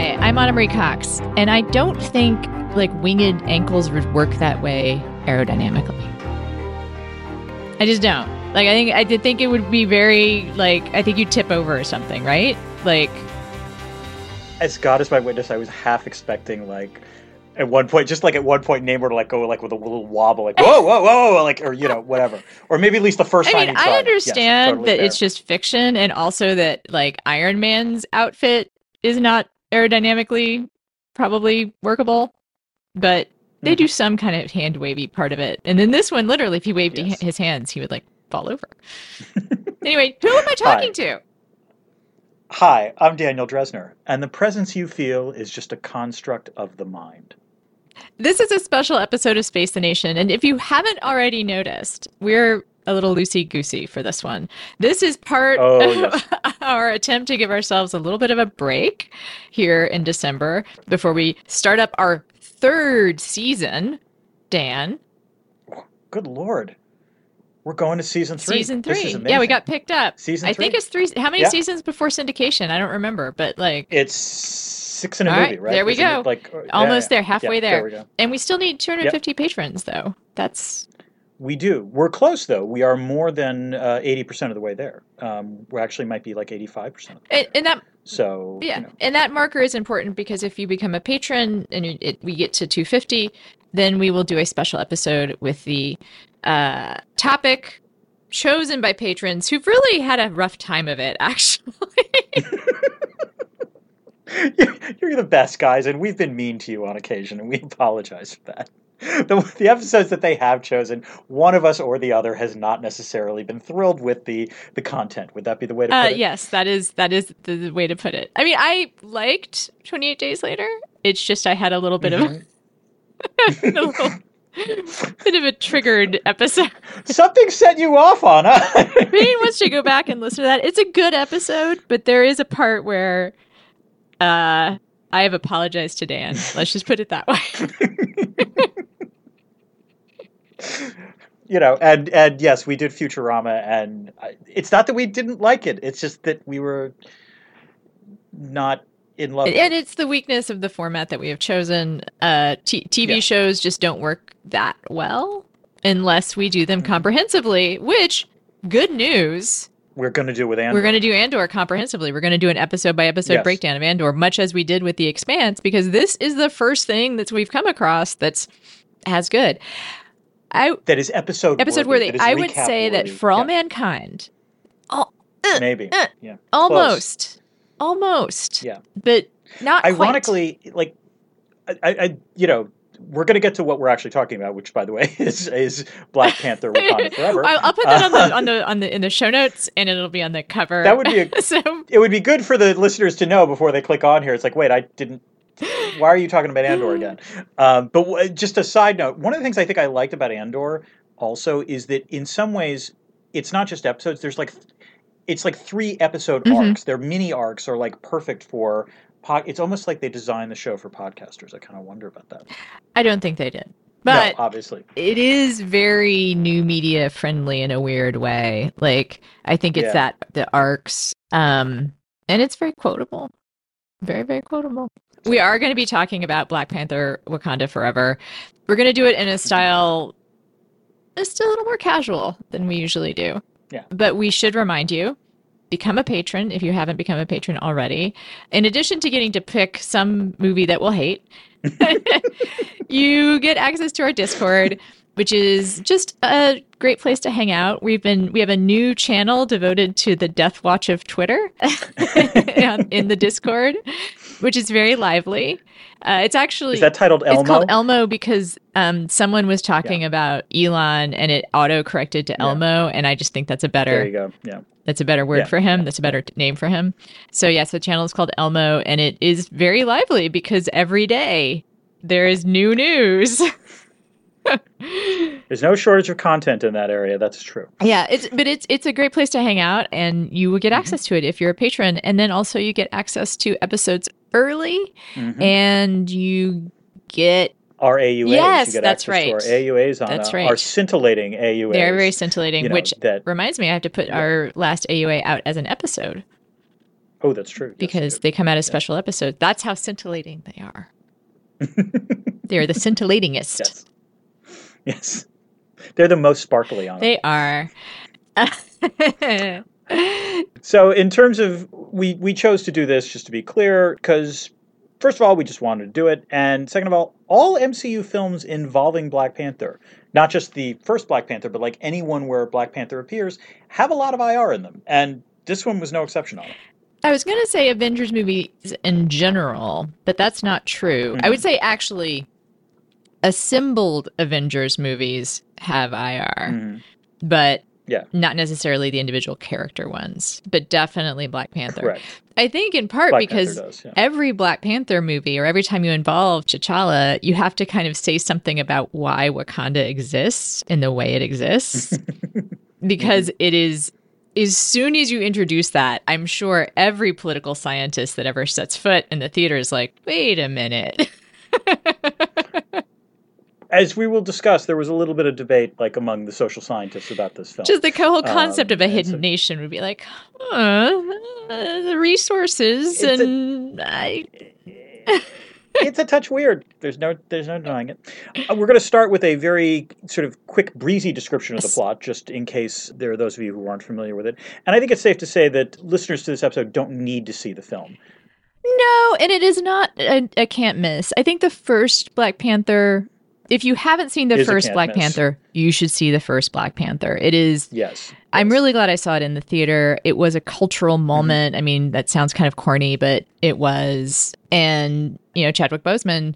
Hi, I'm Ana Marie Cox, and I don't think like winged ankles would work that way aerodynamically. I just don't. Like I think I did think it would be very like I think you'd tip over or something, right? Like As God is my witness, I was half expecting like at one point, just like at one point, Namor to like go like with a little wobble, like whoa, whoa, whoa, whoa, like or you know whatever, or maybe at least the first I time. mean, I tried. understand Yes, totally that fair. it's just fiction and also that like Iron Man's outfit is not aerodynamically probably workable, but they Mm-hmm. do some kind of hand wavy part of it. And then this one, literally, if he waved Yes. his hands, he would like fall over. anyway, who am I talking to? Hi, I'm Daniel Drezner, and the presence you feel is just a construct of the mind. This is a special episode of Space the Nation, and if you haven't already noticed, we're a little loosey goosey for this one. This is part Oh, of yes. our attempt to give ourselves a little bit of a break here in December before we start up our third season. Dan, Good lord, we're going to season three. season three. Yeah, we got picked up. Season I think it's three. How many Yeah. seasons before syndication? I don't remember, but like It's six in a All movie, right, right? there we Isn't it go. Like uh, almost yeah. there, halfway Yeah, there. There we. And we still need 250 patrons, though. That's We do. We're close though. We are more than uh, eighty percent of the way there. Um, we actually might be like eighty-five percent. and, and that So Yeah, you know, and that marker is important because if you become a patron and you- it, we get to 250, then we will do a special episode with the uh, topic chosen by patrons who've really had a rough time of it, actually. you're the best guys, and we've been mean to you on occasion, and we apologize for that. The, the episodes that they have chosen, one of us or the other has not necessarily been thrilled with the the content. Would that be the way to put uh, it? yes, that is that is the, the way to put it. I mean, I liked 28 Days Later. It's just I had a little bit Mhm. of a little bit of a triggered episode. Something set you off on? If anyone wants to go back and listen to that, it's a good episode, but there is a part where uh, I have apologized to Dan. Let's just put it that way. you know, and and yes, we did Futurama, and I- it's not that we didn't like it. It's just that we were not in love. with and it's the weakness of the format that we have chosen. Uh, t- TV Yeah. shows just don't work that well unless we do them comprehensively, which, good news, We're going to do with Andor. we're going to do Andor comprehensively. We're going to do an episode by episode Yes. breakdown of Andor, much as we did with The Expanse, because this is the first thing that we've come across that's as good. I that is episode episode worthy. worthy. I would say that for all Yeah, mankind, maybe uh, yeah. almost, almost, Yeah. but not quite. Ironically, like I, I, I- you know. We're going to get to what we're actually talking about, which, by the way, is is Black Panther: Wakanda Forever. I'll, put that on Uh, the on the on the in the show notes, and it'll be on the cover. That would be a- so. it would be good for the listeners to know before they click on here. It's like, wait, I didn't. Why are you talking about Andor again? Um, but w- just a side note, one of the things I think I liked about Andor also is that in some ways, it's not just episodes. There's like, it's like three episode Mhm. arcs. Their mini arcs are like perfect for. Pod- it's almost like they designed the show for podcasters. I kind of wonder about that. I don't think they did, but no, obviously, it is very new media friendly in a weird way. Like I think it's Yeah. that the arcs, um, and it's very quotable, very very quotable. We are going to be talking about Black Panther: Wakanda Forever. We're going to do it in a style just a little more casual than we usually do. Yeah. But we should remind you become a patron if you haven't become a patron already. In addition to getting to pick some movie that we'll hate, you get access to our Discord, which is just a great place to hang out. We've been we have a new channel devoted to the Death Watch of Twitter in the Discord, which is very lively. Uh, it's actually is that titled Elmo? it's called Elmo because um, someone was talking about Elon and it auto corrected to Yeah. Elmo, and I just think that's a better. there you go. Yeah. that's a better word Yeah, for him. That's a better t- name for him. So yes, the channel is called Elmo, and it is very lively because every day there is new news. There's no shortage of content in that area. That's true. yeah, it's but it's it's a great place to hang out, and you will get Mhm. access to it if you're a patron, and then also you get access to episodes early, Mhm. and you get Our AUAs. Yes, you get that's right. our AUAs on That's uh, right. our scintillating AUAs. very very scintillating, you know, which that reminds me, I have to put Yeah. our last AUA out as an episode. Oh, that's true. Because do. they come out as special episodes. That's how scintillating they are. They're the scintillatingest. yes, yes, they're the most sparkly on it. They are. So, in terms of we we chose to do this just to be clear because first of all we just wanted to do it, and second of all, all MCU films involving Black Panther, not just the first Black Panther, but like anyone where Black Panther appears, have a lot of IR in them, and this one was no exception on it. I was going to say Avengers movies in general, but that's not true. I would say actually assembled Avengers movies have IR, Mhm. but Yeah. not necessarily the individual character ones, but definitely Black Panther. Correct. I think in part Black because does. Yeah. every Black Panther movie or every time you involve T'Challa, you have to kind of say something about why Wakanda exists in the way it exists. Mm-hmm. because it is as soon as you introduce that, I'm sure every political scientist that ever sets foot in the theater is like, wait a minute. As we will discuss, there was a little bit of debate, like among the social scientists, about this film. Just the whole concept Um, of a hidden so- nation would be like, uh, the resources and I it's a touch weird. There's no there's no denying it. Uh, we're going to start with a very sort of quick, breezy description of the plot, just in case there are those of you who aren't familiar with it. And I think it's safe to say that listeners to this episode don't need to see the film. No, and it is not a, a can't miss. I think the first Black Panther, if you haven't seen the first Black. Panther, you should see the first Black Panther. It is Yes, I'm yes. really glad I saw it in the theater. It was a cultural Mm-hmm. moment. I mean, that sounds kind of corny, but it was. And, you know, Chadwick Boseman,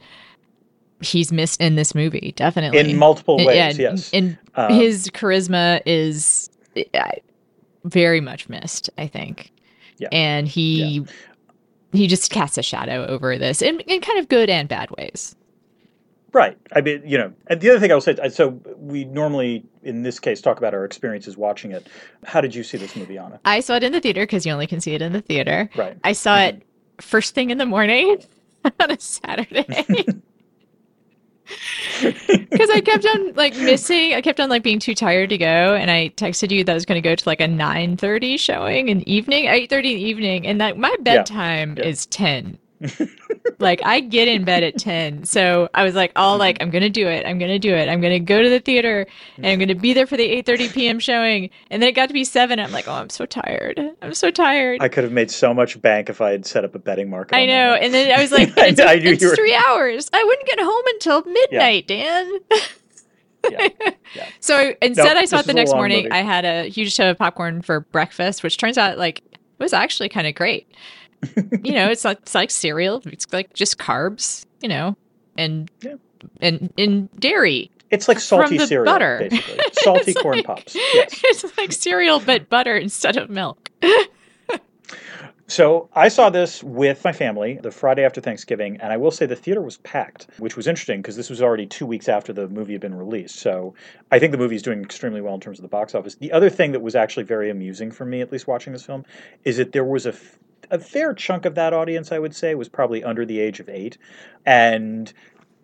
he's missed in this movie, definitely. in multiple And- ways. yeah, yes, And Um, his charisma is very much missed, I think. Yeah. And he he just casts a shadow over this in, in kind of good and bad ways. Right. I mean, you know, and the other thing I will say, so we normally, in this case, talk about our experiences watching it. How did you see this movie, Ana? I saw it in the theater because you only can see it in the theater. Right. I saw it mm-hmm. first thing in the morning on a Saturday. Because I kept on like missing, I kept on like being too tired to go, and I texted you that I was going to go to like a nine thirty showing in evening, eight thirty in the evening, and that my bedtime yeah. is ten. Like I get in bed at ten, so I was like, all like, I'm gonna do it, I'm gonna do it, I'm gonna go to the theater, and I'm gonna be there for the eight thirty p.m. showing, and then it got to be seven. I'm like, oh, I'm so tired, I'm so tired. I could have made so much bank if I had set up a betting market. I know. And then I was like, it's, I knew it's you were- three hours. I wouldn't get home until midnight, Dan. Yeah, yeah. So instead, No, I saw it the next morning. movie. I had a huge tub of popcorn for breakfast, which turns out like it was actually kind of great. You know, it's like it's like cereal. It's like just carbs, you know, and Yeah. and and dairy. It's like salty cereal, butter. basically. Salty corn like- pops. Yes. It's like cereal but butter instead of milk. So I saw this with my family the Friday after Thanksgiving, and I will say the theater was packed, which was interesting because this was already two weeks after the movie had been released. So I think the movie is doing extremely well in terms of the box office. The other thing that was actually very amusing for me, at least watching this film, is that there was a, f- a fair chunk of that audience, I would say, was probably under the age of eight. And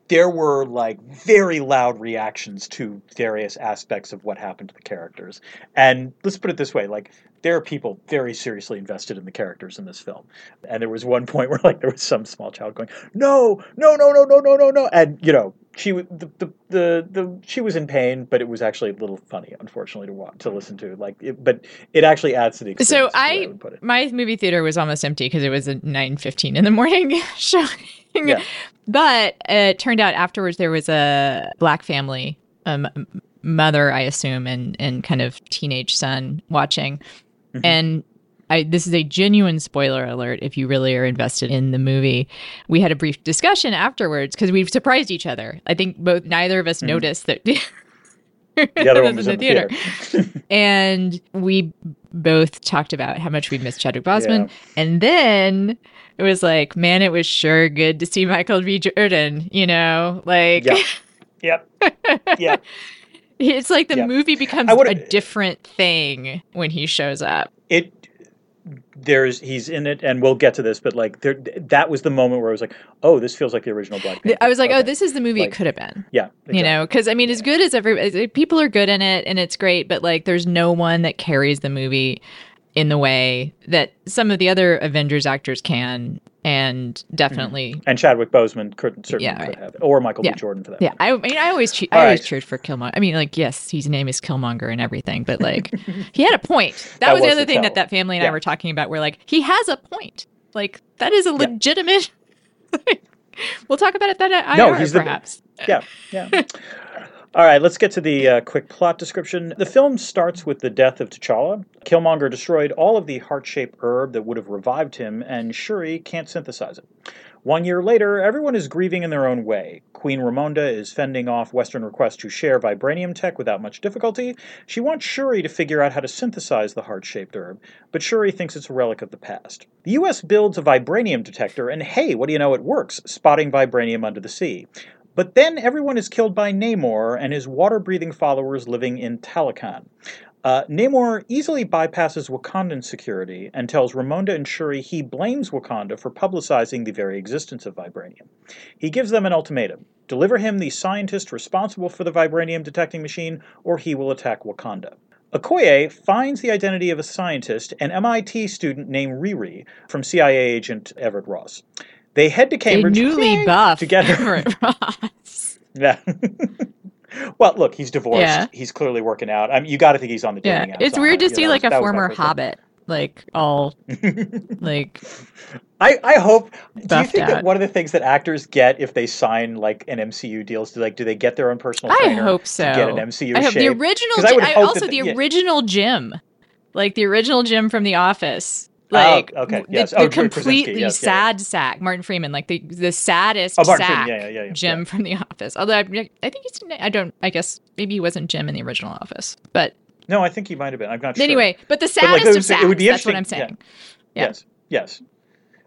there were like very loud reactions to various aspects of what happened to the characters. And let's put it this way, like there are people very seriously invested in the characters in this film. And there was one point where like there was some small child going, "No, no, no, no, no, no, no, no." And you know, she the the the, the she was in pain, but it was actually a little funny unfortunately to watch, to listen to. Like it, but it actually adds to the experience. So is the way I, put it. my movie theater was almost empty because it was a nine fifteen in the morning showing. Yeah. But it turned out afterwards there was a black family, um, mother, I assume, and and kind of teenage son watching, Mhm. and. I, this is a genuine spoiler alert if you really are invested in the movie. We had a brief discussion afterwards because we've surprised each other. I think both neither of us Mhm. noticed that The other one was in the theater. and we both talked about how much we missed Chadwick Boseman. And then it was like, man, it was sure good to see Michael B. Jordan, you know? Like, Yeah. Yep. Yep. It's like the Yeah. movie becomes a different thing when he shows up. it there's he's in it and we'll get to this but like there that was the moment where i was like oh this feels like the original black Panther. I was like, oh, this is the movie Like, it could have been. yeah You know, because I mean, as good as every people are good in it and it's great, but like, there's no one that carries the movie in the way that some of the other Avengers actors can, and definitely. Mm-hmm. And Chadwick Boseman could certainly Yeah, could right. have it, or Michael Yeah. B. Jordan for that. Yeah. I, I mean, I always, che- I always right. cheered for Killmonger. I mean, like, yes, his name is Killmonger and everything, but like, he had a point. That, That was, the other the thing that tell. that family and Yeah. I were talking about. Where like, he has a point. Like, that is a legitimate. we'll talk about it then at No, IR, he's the- perhaps. yeah, yeah. All right, let's get to the uh, quick plot description. The film starts with the death of T'Challa. Killmonger destroyed all of the heart-shaped herb that would have revived him, and Shuri can't synthesize it. One year later, everyone is grieving in their own way. Queen Ramonda is fending off Western requests to share vibranium tech without much difficulty. She wants Shuri to figure out how to synthesize the heart-shaped herb, but Shuri thinks it's a relic of the past. The US builds a vibranium detector, and hey, what do you know, it works, spotting vibranium under the sea. But then everyone is killed by Namor and his water breathing followers living in Talokan. Uh, Namor easily bypasses Wakandan security and tells Ramonda and Shuri he blames Wakanda for publicizing the very existence of vibranium. He gives them an ultimatum deliver him the scientist responsible for the vibranium detecting machine, or he will attack Wakanda. Okoye finds the identity of a scientist, an MIT student named Riri, from CIA agent Everett Ross. They head to A Cambridge newly yay, buff to get her. Everett Ross. Yeah. well, look, he's divorced. Yeah. He's clearly working out. I mean, you got to think he's on the Yeah, dating apps it's on weird to see know, like a that was my former first thing. Hobbit, like all like I, I hope. Do you Buffed think that one of the things that actors get if they sign like an MCU deals to like, do they get their own personal I hope so. to get an MCU I hope the original. I I, also that- the yeah. original Jim, like the original Jim from The Office. Oh, Like okay, the, yes. the Oh, completely yes, yeah, yeah. sad sack, Martin Freeman, like the the saddest Oh, sack yeah, yeah, yeah, yeah, Jim yeah. from The Office. Although I, I think he's I don't I guess maybe he wasn't Jim in the original Office, but No, I think he might have been. I'm not sure. anyway, but the like, saddest it of was- sacks. it would be that's what I'm yeah. saying. Yeah. Yes, yes.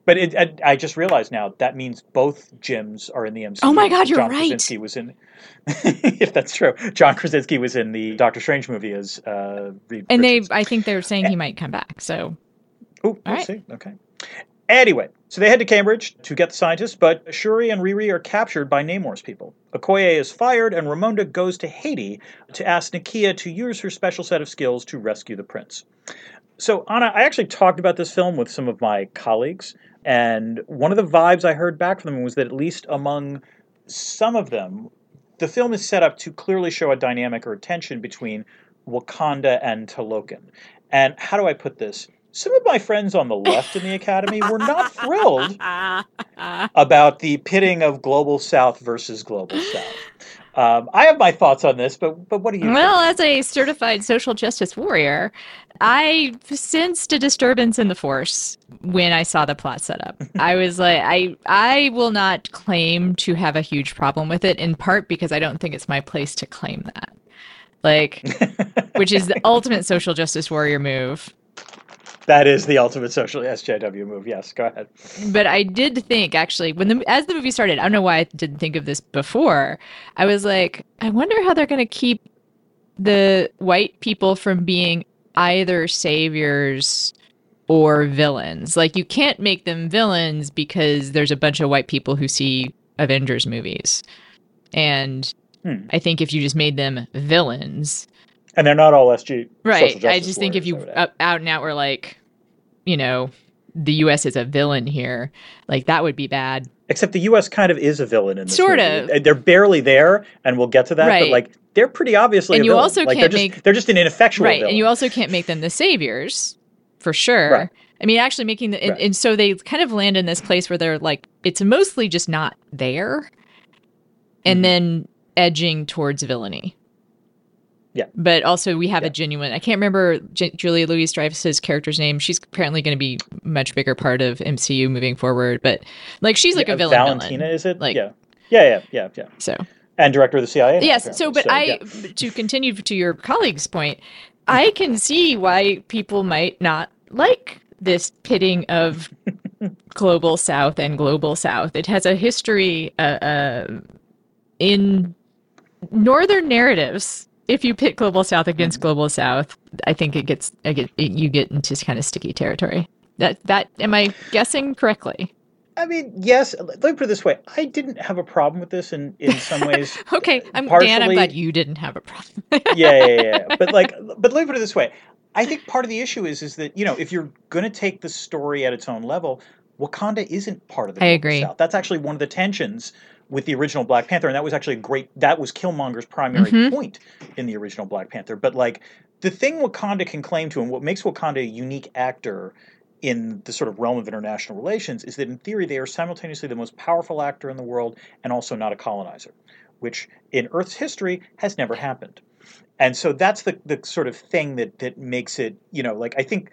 But it, I, I just realized now that means both Jims are in the MCU. Oh my God, you're John right. Krasinski was in. if that's true, John Krasinski was in the Doctor Strange movie as uh, Reed. And they, I think they're saying he might come back. So Oh, we'll right. see. Okay. Anyway, so they head to Cambridge to get the scientists, but Shuri and Riri are captured by Namor's people. Okoye is fired, and Ramonda goes to Haiti to ask Nakia to use her special set of skills to rescue the prince. So, Ana, I actually talked about this film with some of my colleagues, and one of the vibes I heard back from them was that at least among some of them, the film is set up to clearly show a dynamic or a tension between Wakanda and Talokan. And how do I put this? Some of my friends on the left in the academy were not thrilled about the pitting of global South versus global South. Um, I have my thoughts on this, but but what do you? think? Well, as a certified social justice warrior, I sensed a disturbance in the force when I saw the plot set up. I was like, I I will not claim to have a huge problem with it, in part because I don't think it's my place to claim that. Like, which is the ultimate social justice warrior move. That is the ultimate social SJW move. Yes, go ahead. But I did think actually when the as the movie started, I don't know why I didn't think of this before. I was like, I wonder how they're going to keep the white people from being either saviors or villains. Like you can't make them villains because there's a bunch of white people who see Avengers movies. And Hmm. I think if you just made them villains, And they're not all SG. right? I just think if you warriors, I would add. up, out and out were like, you know, the U.S. is a villain here, like that would be bad. Except the U.S. kind of is a villain in this Sort movie. of. They're barely there, and we'll get to that. But like, they're pretty obviously. And a you villain. also like, can't they're just, make- They're just an ineffectual right villain. and you also can't make them the saviors for sure Right. i mean actually making the and, Right. and so they kind of land in this place where they're like it's mostly just not there and Mhm. then edging towards villainy Yeah. but also we have Yeah. a genuine i can't remember J- julia louis dreyfus's character's name she's apparently going to be a much bigger part of mcu moving forward but like she's like Yeah, a villain Valentina, villain is it? Like- yeah, yeah, yeah, yeah, yeah. so And director of the CIA. yes so but i yeah. to continue to your colleague's point i can see why people might not like this pitting of global south and global south it has a history uh, uh, in northern narratives if you pit global south against global south i think it gets I get, it, you get into kind of sticky territory that that am i guessing correctly I mean, yes. Let me put it this way: I didn't have a problem with this in in some ways. okay uh, i'm dan i'm glad you didn't have a problem yeah, yeah, yeah, yeah. But like, but let me put it this way: I think part of the issue is is that you know if you're going to take the story at its own level, Wakanda isn't part of the I agree. South. That's actually one of the tensions with the original Black Panther, and that was actually a great. That was Killmonger's primary Mhm. point in the original Black Panther. But like the thing Wakanda can claim to, and what makes Wakanda a unique actor in the sort of realm of international relations, is that in theory they are simultaneously the most powerful actor in the world and also not a colonizer, which in Earth's history has never happened. And so that's the the sort of thing that that makes it, you know, like I think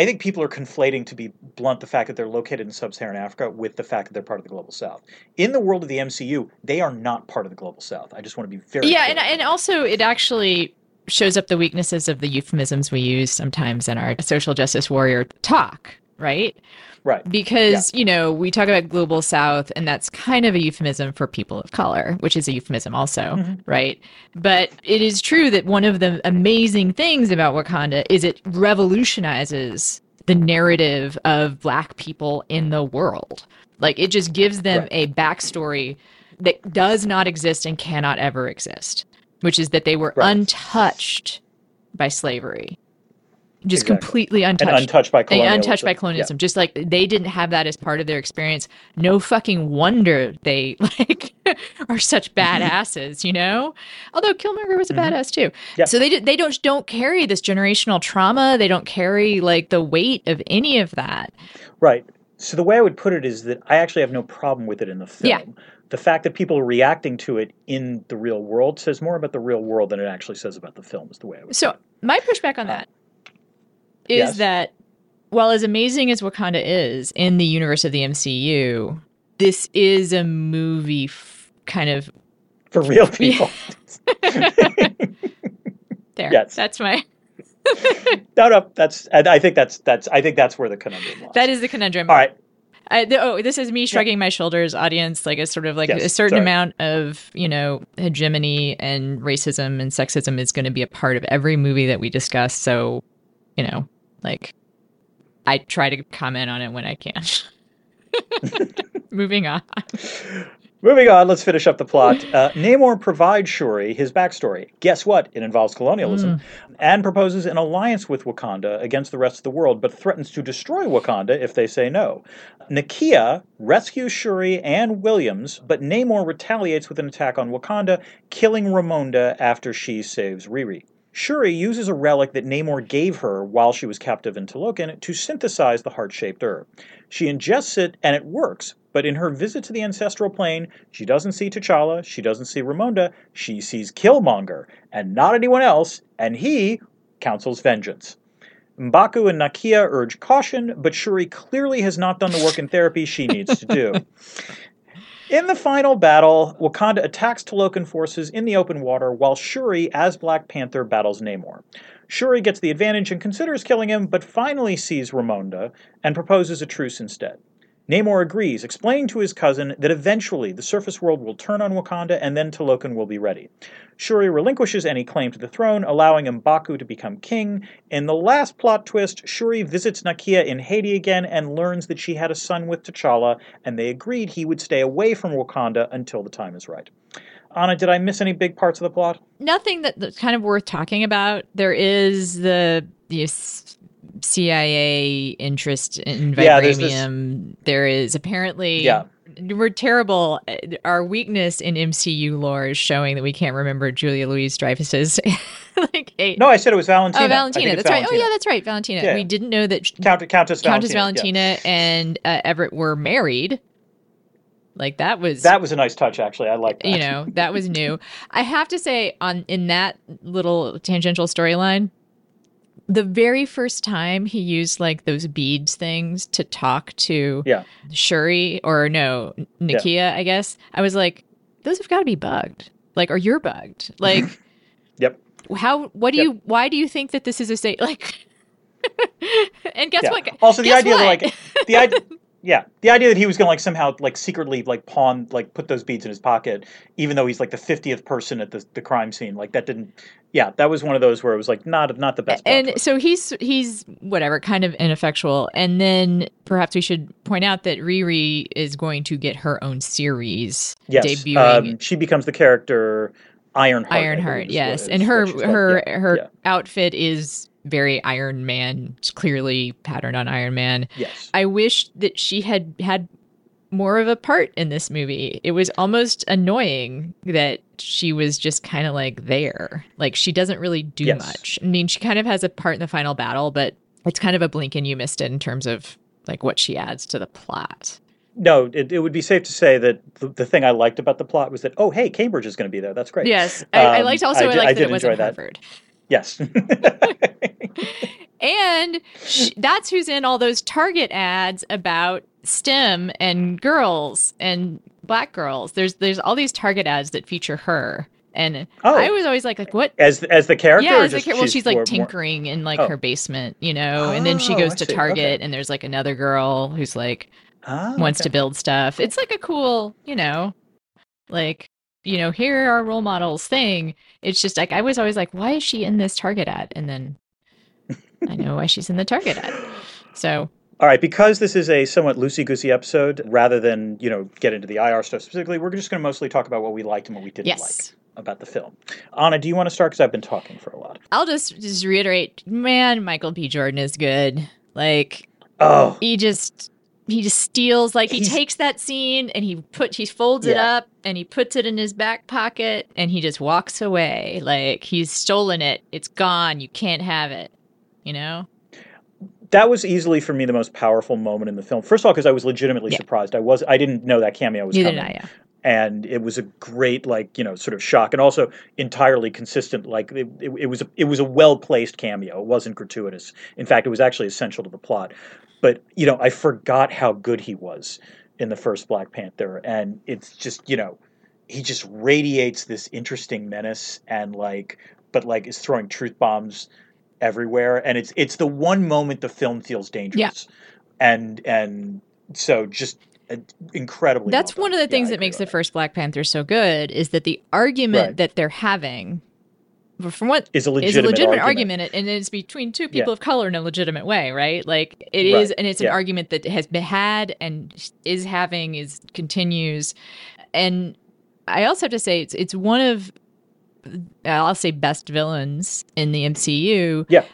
I think people are conflating, to be blunt, the fact that they're located in sub-Saharan Africa with the fact that they're part of the global South. In the world of the MCU, they are not part of the global South. I just want to be very yeah, clear. and and also it actually shows up the weaknesses of the euphemisms we use sometimes in our social justice warrior talk, right? right. Because, you know, we talk about global south and that's kind of a euphemism for people of color, which is a euphemism also, Mhm. right? But it is true that one of the amazing things about Wakanda is it revolutionizes the narrative of black people in the world. Like it just gives them Right. a backstory that does not exist and cannot ever exist, which is that they were Right. untouched by slavery. Just Exactly. completely And untouched untouched by and colonialism. untouched by colonialism just like they didn't have that as part of their experience no fucking wonder they like are such badasses you know although killmonger was a Mhm. badass too Yeah. so they they don't don't carry this generational trauma they don't carry like the weight of any of that Right. So the way I would put it is that I actually have no problem with it in the film. Yeah. The fact that people are reacting to it in the real world says more about the real world than it actually says about the film. Is the way I would. so my pushback on that is Yes. that while as amazing as wakanda is in the universe of the mcu this is a movie f- kind of for real people. there Yes. that's my no, no, that's. And I think that's that's. I think that's where the conundrum lies. That is the conundrum. All right. I, the, oh, this is me shrugging my shoulders, audience. Like a sort of like Yes, a certain sorry. amount of you know hegemony and racism and sexism is going to be a part of every movie that we discuss. So, you know, like I try to comment on it when I can. Moving on. Moving on, let's finish up the plot. Uh, Namor provides Shuri his backstory. Guess what? It involves colonialism and proposes an alliance with Wakanda against the rest of the world, but threatens to destroy Wakanda if they say no. Nakia rescues Shuri and Williams, but Namor retaliates with an attack on Wakanda, killing Ramonda after she saves Riri. Shuri uses a relic that Namor gave her while she was captive in Talokan to synthesize the heart shaped herb. She ingests it and it works, but in her visit to the ancestral plane, she doesn't see T'Challa, she doesn't see Ramonda, she sees Killmonger, and not anyone else, and he counsels vengeance. Mbaku and Nakia urge caution, but Shuri clearly has not done the work in therapy she needs to do. In the final battle, Wakanda attacks Talokan forces in the open water while Shuri, as Black Panther, battles Namor. Shuri gets the advantage and considers killing him, but finally sees Ramonda and proposes a truce instead. Namor agrees, explaining to his cousin that eventually the surface world will turn on Wakanda and then Talokan will be ready. Shuri relinquishes any claim to the throne, allowing M'Baku to become king. In the last plot twist, Shuri visits Nakia in Haiti again and learns that she had a son with T'Challa, and they agreed he would stay away from Wakanda until the time is right. Ana, did I miss any big parts of the plot? Nothing that, that's kind of worth talking about. There is the, s- CIA interest in Yeah, there's this- vibranium. There is apparently. Yeah. We're terrible. Our weakness in MCU lore is showing that we can't remember Julia Louis-Dreyfus's like eight. No, I said it was Valentina. Oh, Valentina. That's right. Oh, yeah, that's right. Valentina. Yeah. We didn't know that Count, Countess Valentina. Countess yeah. Valentina and uh, Everett were married. Like that was That was a nice touch, actually. I like that. you know that was new i have to say on in that little tangential storyline the very first time he used like those beads things to talk to Yeah. shuri or no nakia i guess i was like those have got to be bugged like or you're bugged like Yep. how what do Yep. you why do you think that this is a state like and guess Yeah. what Also, the idea what? that like the idea, yeah, the idea that he was going to like somehow like secretly like pawn like put those beads in his pocket, even though he's like the fiftieth person at the the crime scene, like that didn't. Yeah, that was one of those where it was like not not the best. and so he's he's whatever kind of ineffectual and then perhaps we should point out that riri is going to get her own series yes, debuting um, she becomes the character Ironheart. Ironheart yes and her what she's called. her Yeah, her yeah. outfit is very Iron Man, clearly patterned on Iron Man. Yes. I wish that she had had more of a part in this movie. It was almost annoying that she was just kind of like there. Like she doesn't really do Yes. much. I mean, she kind of has a part in the final battle, but it's kind of a blink and you missed it in terms of like what she adds to the plot. No, it, it would be safe to say that the, the thing I liked about the plot was that oh hey Cambridge is going to be there. That's great. Yes, I, I Um, liked also. I I, di- I liked that did it wasn't enjoy that. Harvard, Yes. and sh- that's who's in all those Target ads about STEM and girls and black girls. There's there's all these Target ads that feature her, and Oh. I was always like, like what? as as the character. Yeah, it's just like, well, she's like more- more- tinkering in like Oh. her basement, you know, and then she Oh, goes I to see. Target, Okay. and there's like another girl who's like Ah, wants okay. to build stuff. It's like a cool, you know, like you know, here are our role models thing. It's just like I was always like, why is she in this Target ad? And then I know why she's in the Target ad. So All right, because this is a somewhat loosey goosey episode, rather than you know get into the IR stuff specifically, we're just going to mostly talk about what we liked and what we didn't yes, like about the film. Ana, do you want to start? Because I've been talking for a lot. I'll just just reiterate, man, Michael B. Jordan is good. Like Oh, he just he just steals like he takes that scene and he put he folds it up and he puts it in his back pocket and he just walks away. Like he's stolen it. It's gone. You can't have it you know? That was easily for me the most powerful moment in the film. First of all, because I was legitimately Yeah. surprised. I was I didn't know that cameo was neither coming. i yeah. And it was a great like you know sort of shock and also entirely consistent like it, it, it was a, it was a well placed cameo. It wasn't gratuitous. In fact it was actually essential to the plot but you know i forgot how good he was in the first black panther and it's just you know he just radiates this interesting menace and like but like is throwing truth bombs everywhere and it's it's the one moment the film feels dangerous. And and so just uh, incredibly that's well one of the Yeah, things that makes the first black panther so good is that the argument Right. that they're having from what is a is legitimate, a legitimate argument. argument. and it's between two Yeah. people of color in a legitimate way right like it is Right. and it's an Yeah. argument that has been had and is having is continues and i also have to say it's it's one of i'll say best villains in the mcu Yeah.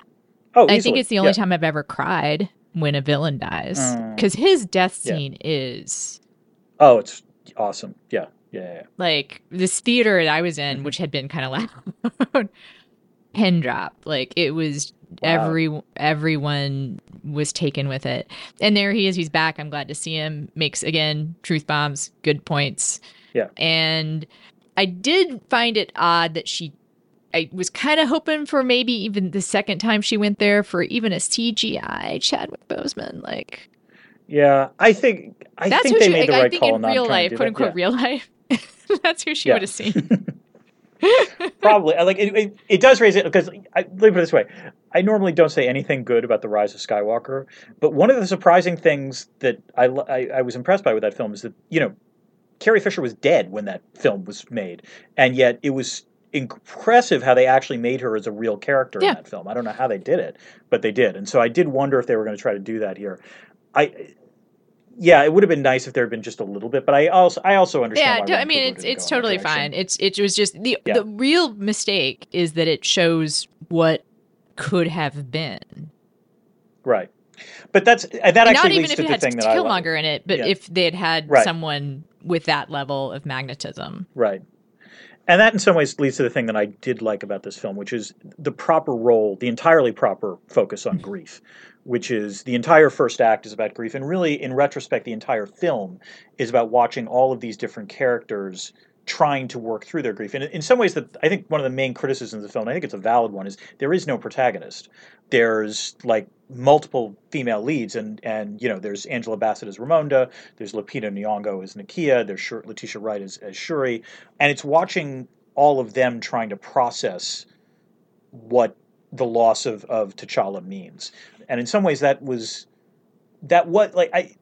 Oh, i think it's the only Yeah. time i've ever cried when a villain dies Mm. because his death Yeah. scene is Oh, it's awesome. Yeah, yeah, like this theater that I was in, Mhm. which had been kind of loud, pin drop. Like it was Wow. every everyone was taken with it. And there he is. He's back. I'm glad to see him. Makes again truth bombs, good points. Yeah. And I did find it odd that she. I was kind of hoping for maybe even the second time she went there for even a CGI Chadwick Boseman. Like Yeah, I think I that's think they she. made Like, the I right think call in real life, quote unquote, Yeah. real life. that's who she Yeah. would have seen. Probably, I like it, it. It does raise it because I, let me put it this way: I normally don't say anything good about the Rise of Skywalker, but one of the surprising things that I, I, I was impressed by with that film is that you know Carrie Fisher was dead when that film was made, and yet it was impressive how they actually made her as a real character Yeah. in that film. I don't know how they did it, but they did, and so I did wonder if they were going to try to do that here. I. Yeah, it would have been nice if there had been just a little bit, but I also I also understand. yeah i mean it's it's go in that totally fine it's it was just the Yeah. the real mistake is that it shows what could have been Right. But that's that And actually not even leads if to it the had thing that I like. killmonger in it but Yeah. if they had had Right. someone with that level of magnetism Right. And that in some ways leads to the thing that I did like about this film, which is the proper role, the entirely proper focus on mm-hmm. grief, which is the entire first act is about grief. And really, in retrospect, the entire film is about watching all of these different characters trying to work through their grief. And in some ways, that I think one of the main criticisms of the film, and I think it's a valid one, is there is no protagonist. There's like multiple female leads, and and you know, there's Angela Bassett as Ramonda, there's Lupita Nyong'o as Nakia, there's Letitia Wright as, as Shuri, and it's watching all of them trying to process what the loss of of T'Challa means. And in some ways, that was that what like I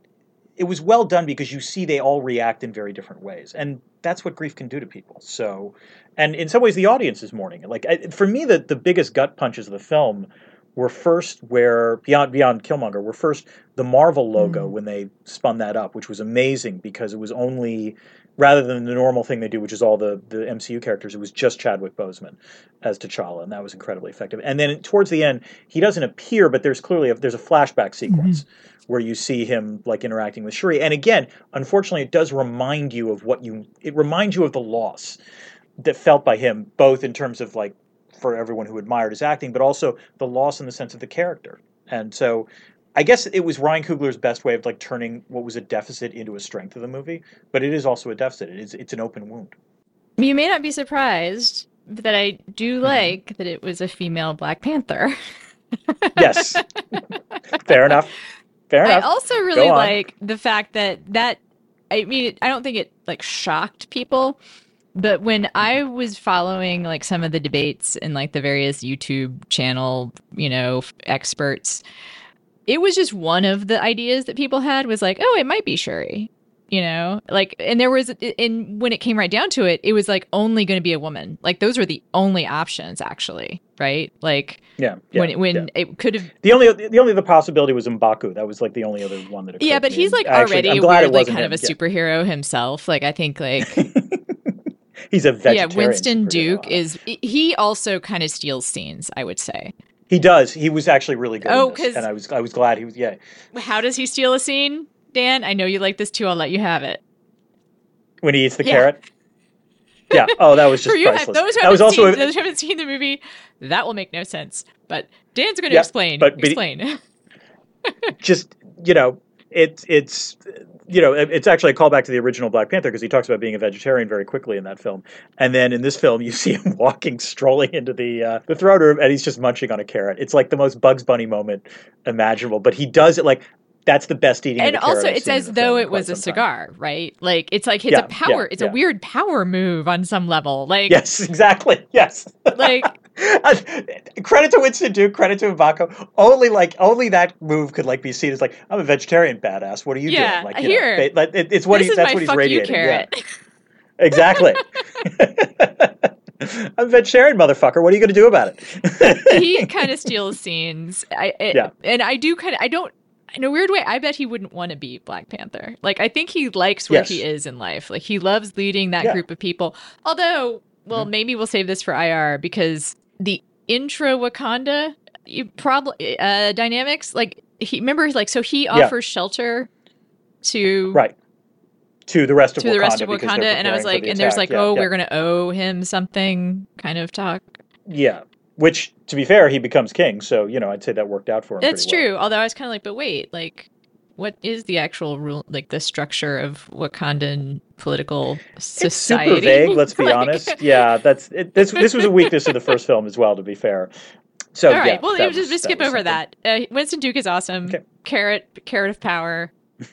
it was well done because you see they all react in very different ways. And that's what grief can do to people. So and in some ways the audience is mourning it. Like I, for me the, the biggest gut punches of the film were first where beyond beyond Killmonger were first the Marvel logo Mm. when they spun that up, which was amazing because it was only rather than the normal thing they do, which is all the the MCU characters, it was just Chadwick Boseman as T'Challa, and that was incredibly effective. And then towards the end, he doesn't appear, but there's clearly a, there's a flashback sequence mm-hmm. where you see him like interacting with Shuri. And again, unfortunately, it does remind you of what you it reminds you of the loss that felt by him, both in terms of like for everyone who admired his acting, but also the loss in the sense of the character. And so I guess it was Ryan Coogler's best way of like turning what was a deficit into a strength of the movie, but it is also a deficit. It is it's an open wound. You may not be surprised that I do Mm-hmm. like that it was a female Black Panther. Yes. Fair enough. Fair enough. I also really like the fact that that I mean I don't think it like shocked people, but when I was following like some of the debates and like the various YouTube channel, you know, experts, it was just one of the ideas that people had was like, oh, it might be Shuri. You know, like, and there was, and when it came right down to it, it was like only going to be a woman. Like, those were the only options, actually, right? Like, yeah. yeah, when when yeah. it could have The only the only other possibility was Mbaku. That was like the only other one that. Yeah, but he's like already I'm glad it weirdly wasn't kind of a. Yeah. superhero himself. Like I think like He's a veteran. yeah. Winston. Duke is he also kind of steals scenes, I would say. He does. He was actually really good. Oh, in this, 'cause- and I was I was glad he was. Yeah, How does he steal a scene, Dan? I know you like this too. I'll let you have it. when he eats the Yeah. carrot. Yeah. Oh, that was just For you, priceless. those who that was also seen, a, those who haven't seen the movie, that will make no sense. But Dan's going to Yeah, explain. but- but explain. just you know it's it's you know it's actually a callback to the original Black Panther because he talks about being a vegetarian very quickly in that film, and then in this film you see him walking strolling into the uh, the throne room and he's just munching on a carrot. It's like the most Bugs Bunny moment imaginable, but he does it like that's the best eating. and also, it's as though it was a some time. cigar, right? Like it's like it's Yeah, a power. yeah, it's yeah. a weird power move on some level. Like Yes, exactly. Yes. like credit to Winston Duke, credit to Mbaku. Only like only that move could like be seen as like I'm a vegetarian badass. What are you Yeah, doing? Like you here. know, it- like, it- it's what he, that's what he's radiating. Yeah, exactly. I'm a vegetarian, motherfucker. What are you going to do about it? he kind of steals scenes. I, it, Yeah. and I do kind of. I don't. In a weird way, I bet he wouldn't want to be Black Panther. Like, I think he likes where Yes. he is in life. Like, he loves leading that Yeah. group of people. Although, well, Mhm. maybe we'll save this for IR because the intra Wakanda you probably uh, dynamics. Like, he remember, like, so he Yeah. offers shelter to right. To the rest of to Wakanda. the rest of Wakanda, and I was like, and there's like, Yeah, oh, yeah. we're gonna owe him something, kind of talk. yeah. Which, to be fair, he becomes king. So you know, I'd say that worked out for him. That's pretty well. true. Although I was kind of like, but wait, like, what is the actual rule, like the structure of Wakandan political society? It's super vague. Let's be Like- honest. Yeah, that's it, this. This was a weakness of the first film as well. To be fair. So All right. yeah, well, that just, just skip was over something. that. Uh, Winston Duke is awesome. Okay. Carrot, carrot of power.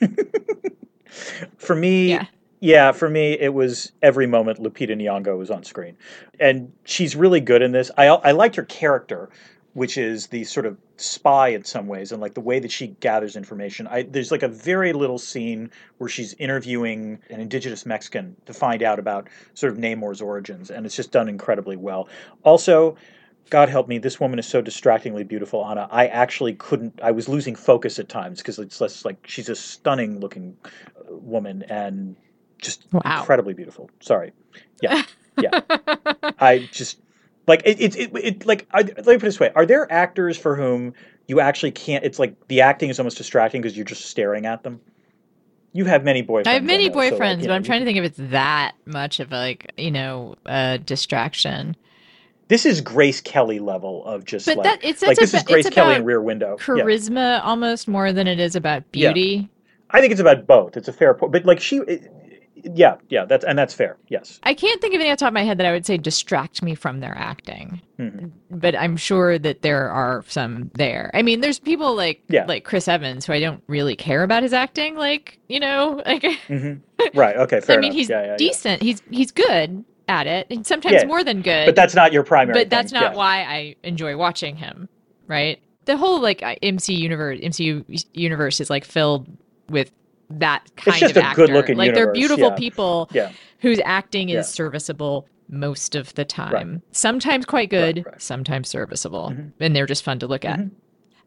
For me, Yeah. yeah. for me, it was every moment Lupita Nyong'o was on screen, and she's really good in this. I I liked her character, which is the sort of spy in some ways, and like the way that she gathers information. I there's like a very little scene where she's interviewing an indigenous Mexican to find out about sort of Namor's origins, and it's just done incredibly well. Also. God help me, this woman is so distractingly beautiful, Ana. I actually couldn't. I was losing focus at times because it's less like she's a stunning looking uh, woman and just Wow. incredibly beautiful. Sorry, yeah, yeah. I just like it. It, it, it like I, let me put it this way: Are there actors for whom you actually can't? It's like the acting is almost distracting because you're just staring at them. You have many boyfriends. I have many know, so, like, boyfriends, but know, I'm trying to think if it's that much of a, like, you know, a distraction. This is Grace Kelly level of just But like that it's, like it's this is Grace it's Kelly in Rear Window. Yeah. charisma almost more than it is about Yeah. beauty. I think it's about both. It's a fair point, but like she, yeah, yeah, that's and that's fair. Yes. I can't think of any off the top of my head that I would say distract me from their acting. Mhm. But I'm sure that there are some there. I mean, there's people like Yeah. like Chris Evans who I don't really care about his acting. Like you know, like hmm Right. Okay. Fair I mean, enough. he's yeah, yeah, decent. He's he's good at it, and sometimes more than good. But that's not your primary. but that's not why I enjoy watching him. Right? The whole like MC universe, MCU universe is like filled with that kind of actor. like they're beautiful yeah. people Yeah. whose acting is Yeah. serviceable. most of the time. Sometimes quite good, Right, right. sometimes serviceable, Mhm. and they're just fun to look at. Mhm.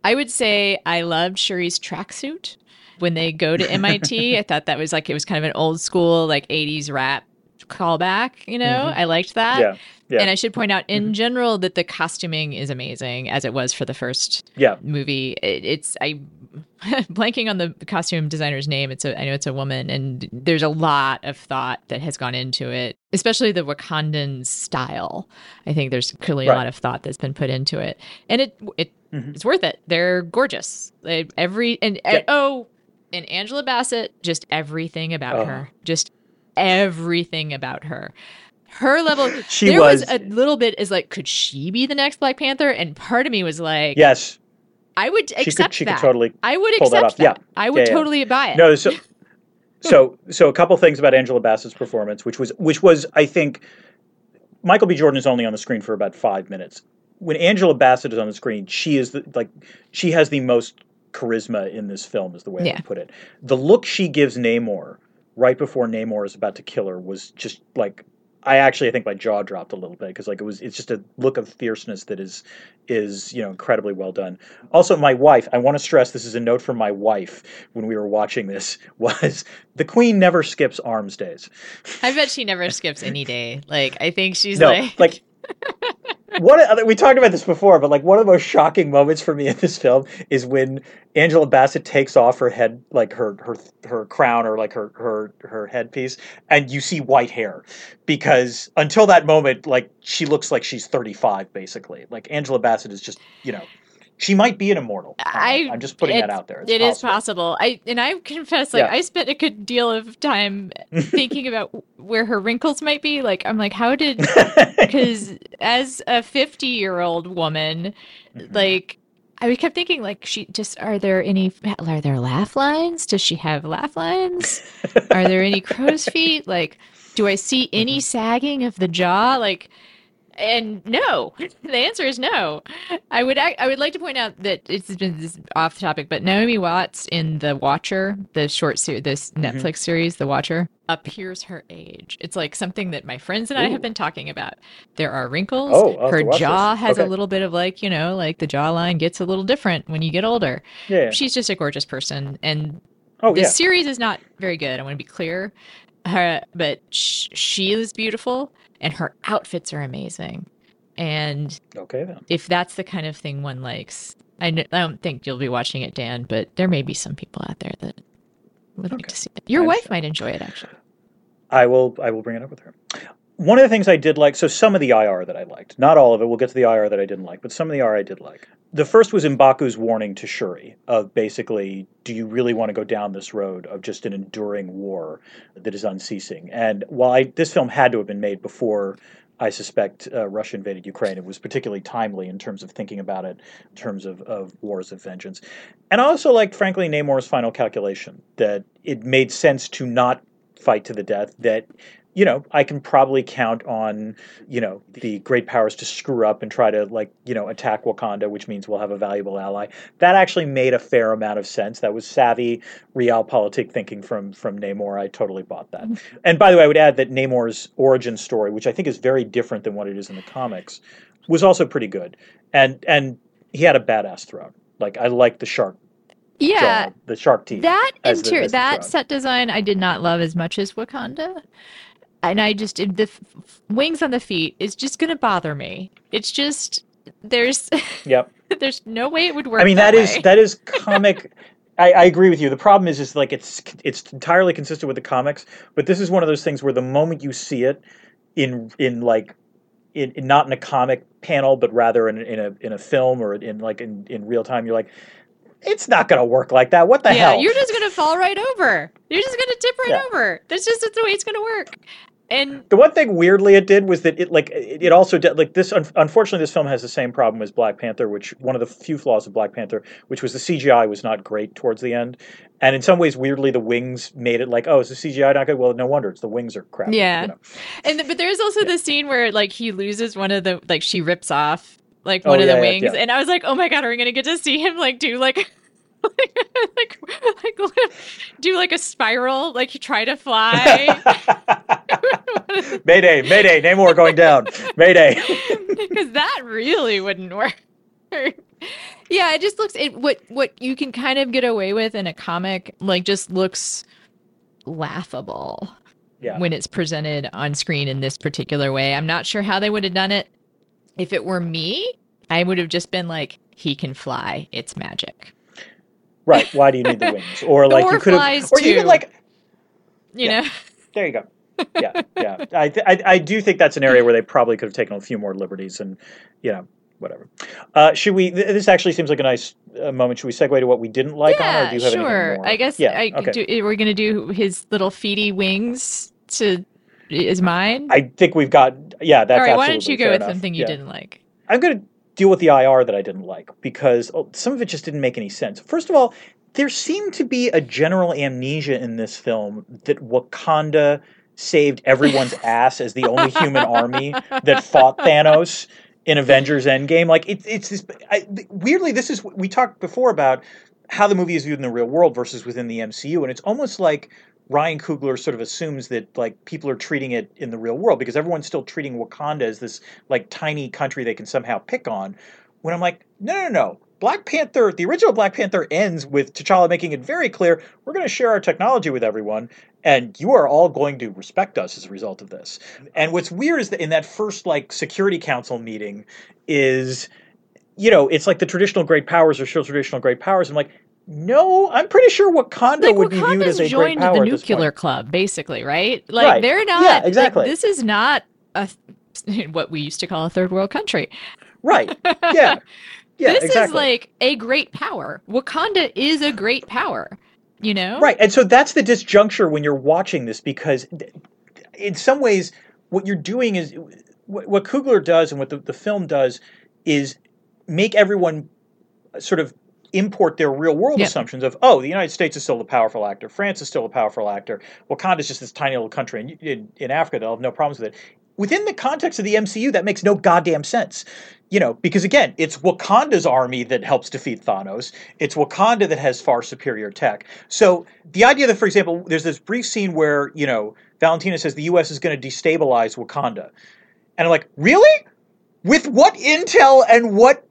I would say I loved Shuri's tracksuit when they go to MIT. I thought that was like it was kind of an old school like 80s rap callback, you know? Mhm. I liked that. Yeah. Yeah. And I should point out in Mhm. general that the costuming is amazing as it was for the first Yeah. movie. It, it's I blanking on the costume designer's name. It's a I know it's a woman and there's a lot of thought that has gone into it, especially the Wakandan style. I think there's clearly a lot of thought that's been put into it. And it it Mhm. it's worth it. They're gorgeous. Every and, Yeah. and oh, and Angela Bassett, just everything about Oh. her. Just everything about her. Her level She there was, was, a little bit is like, could she be the next Black Panther? And part of me was like, yes. I would She could. She that. could totally I would pull that off. that. Yeah. I would Yeah, yeah. totally buy it. No, so so so a couple things about Angela Bassett's performance, which was which was I think Michael B. Jordan is only on the screen for about five minutes. When Angela Bassett is on the screen, she is the, like she has the most charisma in this film, is the way I Yeah. would put it. The look she gives Namor right before Namor is about to kill her was just like I actually I think my jaw dropped a little bit because like it was it's just a look of fierceness that is is you know incredibly well done. Also, my wife, I want to stress this is a note from my wife when we were watching this was the Queen never skips arms days. I bet she never skips any day. Like I think she's no, like, like what we talked about this before, but like one of the most shocking moments for me in this film is when Angela Bassett takes off her head, like her her her crown or like her her her headpiece, and you see white hair, because until that moment, like she looks like she's thirty five, basically. Like Angela Bassett is just you know. She might be an immortal. I- I'm just putting that out there. It's it is possible. possible. I and I confess, like Yeah. I spent a good deal of time thinking about where her wrinkles might be. Like I'm like, how did because as a 50 year old woman Mm-hmm. like i kept thinking like she just are there any are there laugh lines does she have laugh lines are there any crow's feet like do i see any sagging of the jaw like and no the answer is no i would i would like to point out that it's been this is off topic but naomi watts in the watcher the short series this Mhm. netflix series the watcher appears her age it's like something that my friends and i have been talking about there are wrinkles Oh, her jaw has Okay. a little bit of like you know like the jawline gets a little different when you get older yeah. she's just a gorgeous person and Oh the yeah. series is not very good. I want to be clear, her, but sh- she is beautiful, and her outfits are amazing. And Okay then. if that's the kind of thing one likes, I, don't think you'll be watching it, Dan. But there may be some people out there that would like to see it. Your I wife understand. might enjoy it, actually. I will I will bring it up with her. One of the things I did like, so some of the IR that I liked, not all of it. We'll get to the IR that I didn't like, but some of the IR I did like. The first was Mbaku's warning to Shuri of basically, do you really want to go down this road of just an enduring war that is unceasing? And while I, this film had to have been made before, I suspect uh, Russia invaded Ukraine, it was particularly timely in terms of thinking about it, in terms of, of wars of vengeance. And I also liked, frankly, Namor's final calculation that it made sense to not fight to the death that you know i can probably count on you know the great powers to screw up and try to like you know attack wakanda which means we'll have a valuable ally. That actually made a fair amount of sense. That was savvy realpolitik thinking from from namor. I totally bought that. Mm-hmm. And by the way i would add that namor's origin story which i think is very different than what it is in the comics was also pretty good. And and he had a badass throne. Like i like the shark Yeah, jaw, the shark teeth that interior, that throne. set design, I did not love as much as Wakanda. And I just the f- wings on the feet is just going to bother me. It's just there's yep there's no way it would work. I mean, that that is that is comic. I, I agree with you. The problem is, is like it's it's entirely consistent with the comics, but this is one of those things where the moment you see it in in like in, in not in a comic panel, but rather in in a in a film or in like in, in real time, you're like, it's not going to work like that. What the yeah, hell? you're just gonna fall right over. You're just gonna tip right Yeah. over. That's just the way it's gonna work. And The one thing weirdly it did was that it like it also did like this. un- Unfortunately, this film has the same problem as Black Panther, which one of the few flaws of Black Panther, which was the CGI was not great towards the end, and in some ways, weirdly, the wings made it like, oh, is the CGI not good? Well, no wonder it's the wings are crap. Yeah. you know? and th- but there's also Yeah. the scene where like he loses one of the like she rips off like Oh, one of yeah, the wings, yeah. and I was like, oh my god, are we gonna get to see him like do like. like, like, do like a spiral, like you try to fly. Mayday, Mayday, Namor going down. Mayday. Because that really wouldn't work. yeah, it just looks it what what you can kind of get away with in a comic like just looks laughable Yeah. when it's presented on screen in this particular way. I'm not sure how they would have done it. If it were me, I would have just been like, he can fly. It's magic. Right. Why do you need the wings? Or like you could have, or even like You Yeah. know? There you go. Yeah, yeah. I, th- I I do think that's an area where they probably could have taken a few more liberties, and you know, whatever. Uh, should we? Th- this actually seems like a nice uh, moment. Should we segue to what we didn't like on? Or yeah, do you have sure. I guess Yeah. I okay. do, we're gonna do his little feety wings to is mine. I think we've got. Yeah, that's All right, why don't you go with enough. something you Yeah. didn't like? I'm going to deal with the IR that I didn't like because oh, some of it just didn't make any sense. First of all, there seemed to be a general amnesia in this film that Wakanda saved everyone's ass as the only human army that fought Thanos in Avengers Endgame. Like it, it's this I, weirdly, this is we talked before about how the movie is viewed in the real world versus within the MCU, and it's almost like Ryan Coogler sort of assumes that like people are treating it in the real world because everyone's still treating Wakanda as this like tiny country they can somehow pick on. When I'm like, no, no, no. Black Panther, the original Black Panther ends with T'Challa making it very clear we're going to share our technology with everyone, and you are all going to respect us as a result of this. And what's weird is that in that first like Security Council meeting, is you know it's like the traditional great powers are still traditional great powers. I'm like, no, I'm pretty sure Wakanda Like would be viewed as a great joined power the at this point. nuclear club, basically, right? Like Right. they're not. Yeah, like, exactly. this is not a what we used to call a third world country. Right. Yeah. Yeah. this exactly. is like a great power. Wakanda is a great power. You know, Right. And so that's the disjuncture when you're watching this because in some ways what you're doing is what, what Coogler does and what the, the film does is make everyone sort of import their real world Yeah. assumptions of oh the United States is still a powerful actor France is still a powerful actor Wakanda is just this tiny little country in, in, in Africa they'll have no problems with it. Within the context of the MCU that makes no goddamn sense. You know because again it's Wakanda's army that helps defeat Thanos. It's Wakanda that has far superior tech. So the idea that for example there's this brief scene where you know Valentina says the US is going to destabilize Wakanda. And I'm like really? With what intel and what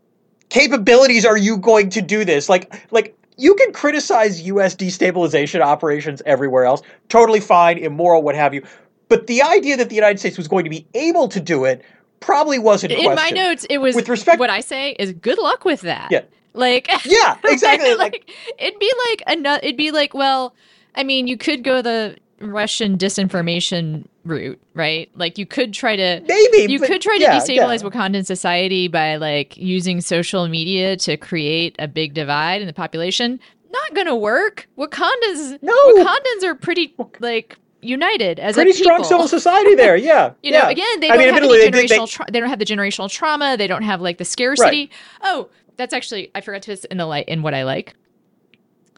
capabilities are you going to do this? Like, like you can criticize U.S. destabilization operations everywhere else, totally fine, immoral, what have you. But the idea that the United States was going to be able to do it probably wasn't in my notes, it was With respect- What I say is good luck with that. Yeah. Like Yeah, exactly. like, like it'd be like another. It'd be like, well, I mean, you could go the Russian disinformation route, right? Like you could try to. maybe You but could try to yeah, destabilize yeah. Wakandan society by like using social media to create a big divide in the population. Not gonna work. Wakanda's No. Wakandans are pretty like united as Pretty a people. strong civil society there. Yeah, You know, yeah. again, they I don't mean, have any they- they- tra- they don't have the generational trauma. They don't have like the scarcity. Oh, that's actually I forgot to in the light in what I like.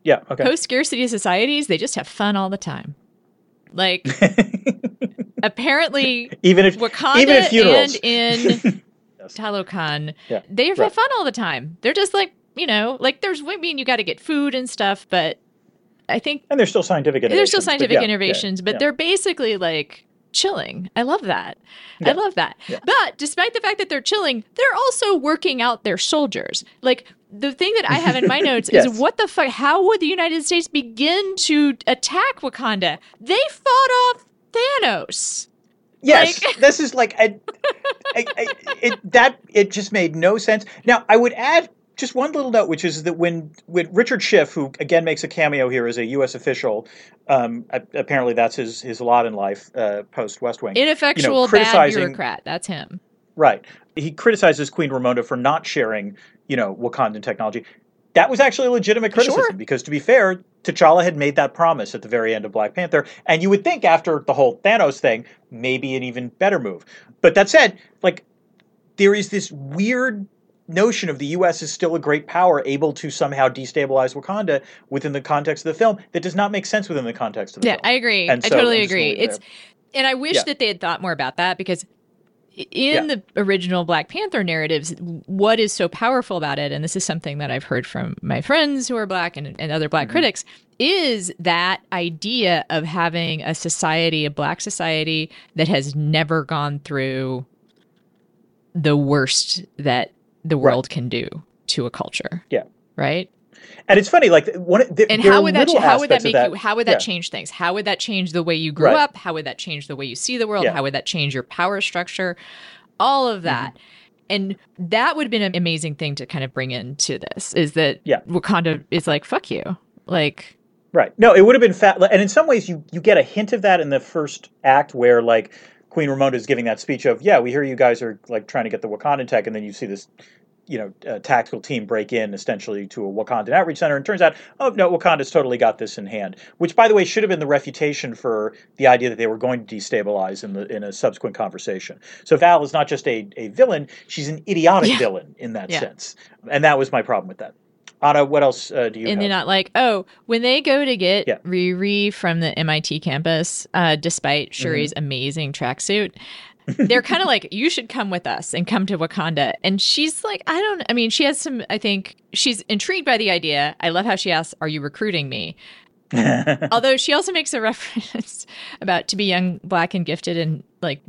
yeah. Okay. Post scarcity societies, they just have fun all the time. Like apparently, even if Wakanda even at funerals. and in Yes. Talokan, Yeah, they have right. fun all the time. They're just like you know, like there's I mean, you got to get food and stuff, but I think and there's still scientific innovations. there's still but scientific yeah, yeah, innovations, but yeah. they're basically like chilling. I love that. I love that. Yeah. But despite the fact that they're chilling, they're also working out their soldiers. Like the thing that I have in my notes Yes. is what the fuck? How would the United States begin to attack Wakanda? They fought off Thanos. Yes, Like- this is like a, a- a- it, that. It just made no sense. Now, I would add just one little note, which is that when when Richard Schiff, who again makes a cameo here as a U.S. official, um, apparently that's his his lot in life uh, post West Wing. Ineffectual, bad criticizing- bureaucrat. That's him. Right. He criticizes Queen Ramonda for not sharing, you know, Wakandan technology. That was actually a legitimate criticism Sure. because, to be fair, T'Challa had made that promise at the very end of Black Panther, and you would think after the whole Thanos thing, maybe an even better move. But that said, like, there is this weird notion of the U.S. is still a great power, able to somehow destabilize Wakanda within the context of the film that does not make sense within the context of the Yeah, film. Yeah, I agree. And I so totally I'm just gonna agree. It's and I wish Yeah. that they had thought more about that because in yeah. the original Black Panther narratives, what is so powerful about it, and this is something that I've heard from my friends who are Black and, and other Black mm-hmm. critics, is that idea of having a society, a Black society, that has never gone through the worst that the world right. can do to a culture. Yeah. Right. And it's funny, like one. The, and how would that how would that make that, you? How would that yeah. change things? How would that change the way you grew right. up? How would that change the way you see the world? Yeah. How would that change your power structure? All of that. Mm-hmm. And that would have been an amazing thing to kind of bring into this is that yeah. Wakanda is like, fuck you. Like, right. No, it would have been fat. And in some ways, you, you get a hint of that in the first act where, like, Queen Ramonda is giving that speech of, yeah, we hear you guys are like trying to get the Wakandan tech, and then you see this you know, tactical team break in essentially to a Wakandan outreach center, and turns out, oh no, Wakanda's totally got this in hand. Which, by the way, should have been the refutation for the idea that they were going to destabilize in the in a subsequent conversation. So Val is not just a, a villain; she's an idiotic yeah. villain in that yeah. sense, and that was my problem with that. Ana, what else uh, do you? And have? they're not like, oh, when they go to get yeah. Riri from the MIT campus, uh, despite Shuri's mm-hmm. amazing tracksuit, they're kind of like, you should come with us and come to Wakanda. And she's like, I don't, I mean, she has some, I think she's intrigued by the idea. I love how she asks, Are you recruiting me? Although she also makes a reference about to be young, black, and gifted. And like,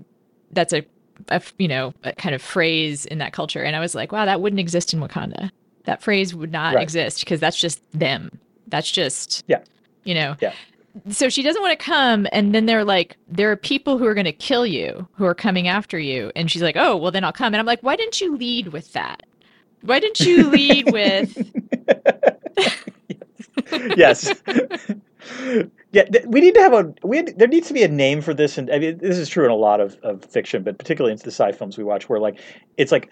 that's a, a, you know, a kind of phrase in that culture. And I was like, wow, that wouldn't exist in Wakanda. That phrase would not right. exist because that's just them. That's just, yeah. you know, yeah so she doesn't want to come and then they're like there are people who are going to kill you who are coming after you. And she's like oh well then i'll come. And i'm like why didn't you lead with that? Why didn't you lead with yes. Yeah we need to have a we had, there needs to be a name for this and i mean this is true in a lot of, of fiction but particularly in the sci films we watch where like it's like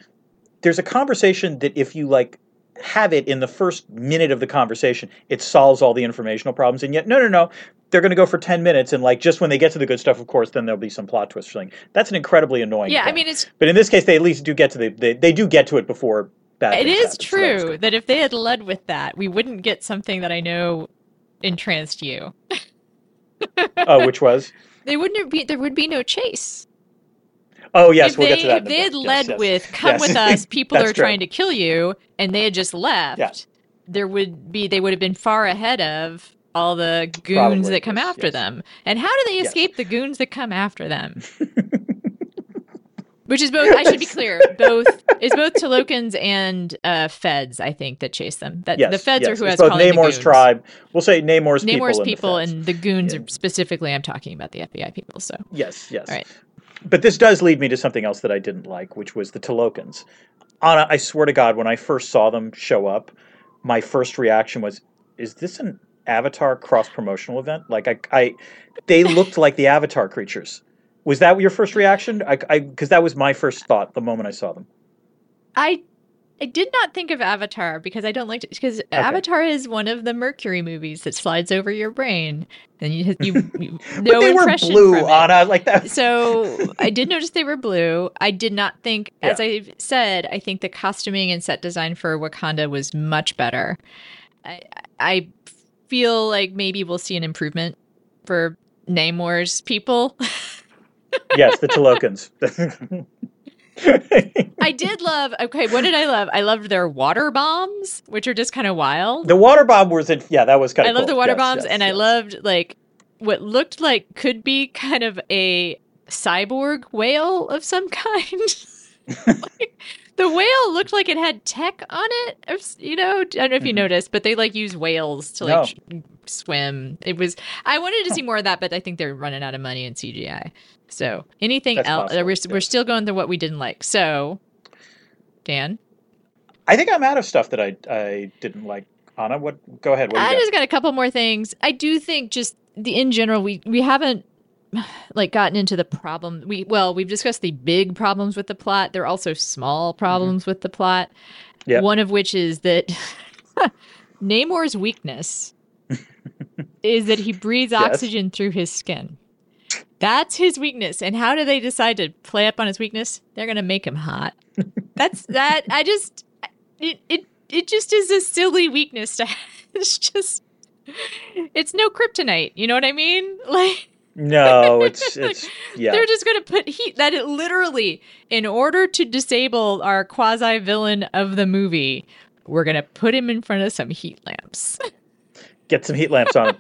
there's a conversation that if you like have it in the first minute of the conversation, it solves all the informational problems. And yet, no, no, no, they're going to go for 10 minutes. And like, just when they get to the good stuff, of course, then there'll be some plot twist thing. That's an incredibly annoying Yeah, thing. I mean, it's. But in this case, they at least do get to the, they, they do get to it before bad It is happen, true so that, that if they had led with that, we wouldn't get something that I know entranced you. oh, which was? They wouldn't be, there would be no chase. Oh yes, if we'll they, get to that. If they had led yes, with "Come yes. with us, people are trying to kill you," and they had just left, yeah. there would be they would have been far ahead of all the goons Probably, that come yes, after them. And how do they escape the goons that come after them? Which is both. I should be clear. Both is both Talokans and uh, Feds. I think that chase them. That yes, the Feds yes. are who it's has both Namor's tribe. We'll say Namor's, people. Namor's people, people, and the, and the goons yeah. are specifically. I'm talking about the FBI people. So yes, yes. All right but this does lead me to something else that I didn't like, which was the Talokans. Ana, I swear to God, when I first saw them show up, my first reaction was, "Is this an Avatar cross promotional event?" Like I, I, they looked like the Avatar creatures. Was that your first reaction? I, I because that was my first thought the moment I saw them. I I did not think of Avatar because I don't like because okay. Avatar is one of the Mercury movies that slides over your brain and you you, you no they impression were blue, Ana, like that. so I did notice they were blue. I did not think, yeah. as I said, I think the costuming and set design for Wakanda was much better. I I feel like maybe we'll see an improvement for Namor's people. yes, the Talokans. I did love. Okay, what did I love? I loved their water bombs, which are just kind of wild. The water bomb was, in, yeah, that was kind of. I love cool. the water yes, bombs, yes, and yes. I loved like what looked like could be kind of a cyborg whale of some kind. Like, the whale looked like it had tech on it. You know, I don't know if you mm-hmm. noticed, but they like use whales to like no. swim. It was. I wanted to see more of that, but I think they're running out of money in CGI. So anything That's else? Possible, we're we're still going through what we didn't like. So, Dan, I think I'm out of stuff that I I didn't like. Ana, what? Go ahead. What I just got a couple more things. I do think just the in general we we haven't like gotten into the problem we well we've discussed the big problems with the plot there are also small mm-hmm. problems mm-hmm. with the plot yep. one of which is that namor's weakness is that he breathes yes. oxygen through his skin that's his weakness. And how do they decide to play up on his weakness? They're going to make him hot. That's that. I just, it, it, it just is a silly weakness to have. It's just, it's no kryptonite. You know what I mean? Like, No, it's it's yeah. They're just going to put heat that it literally, in order to disable our quasi villain of the movie, we're going to put him in front of some heat lamps. Get some heat lamps on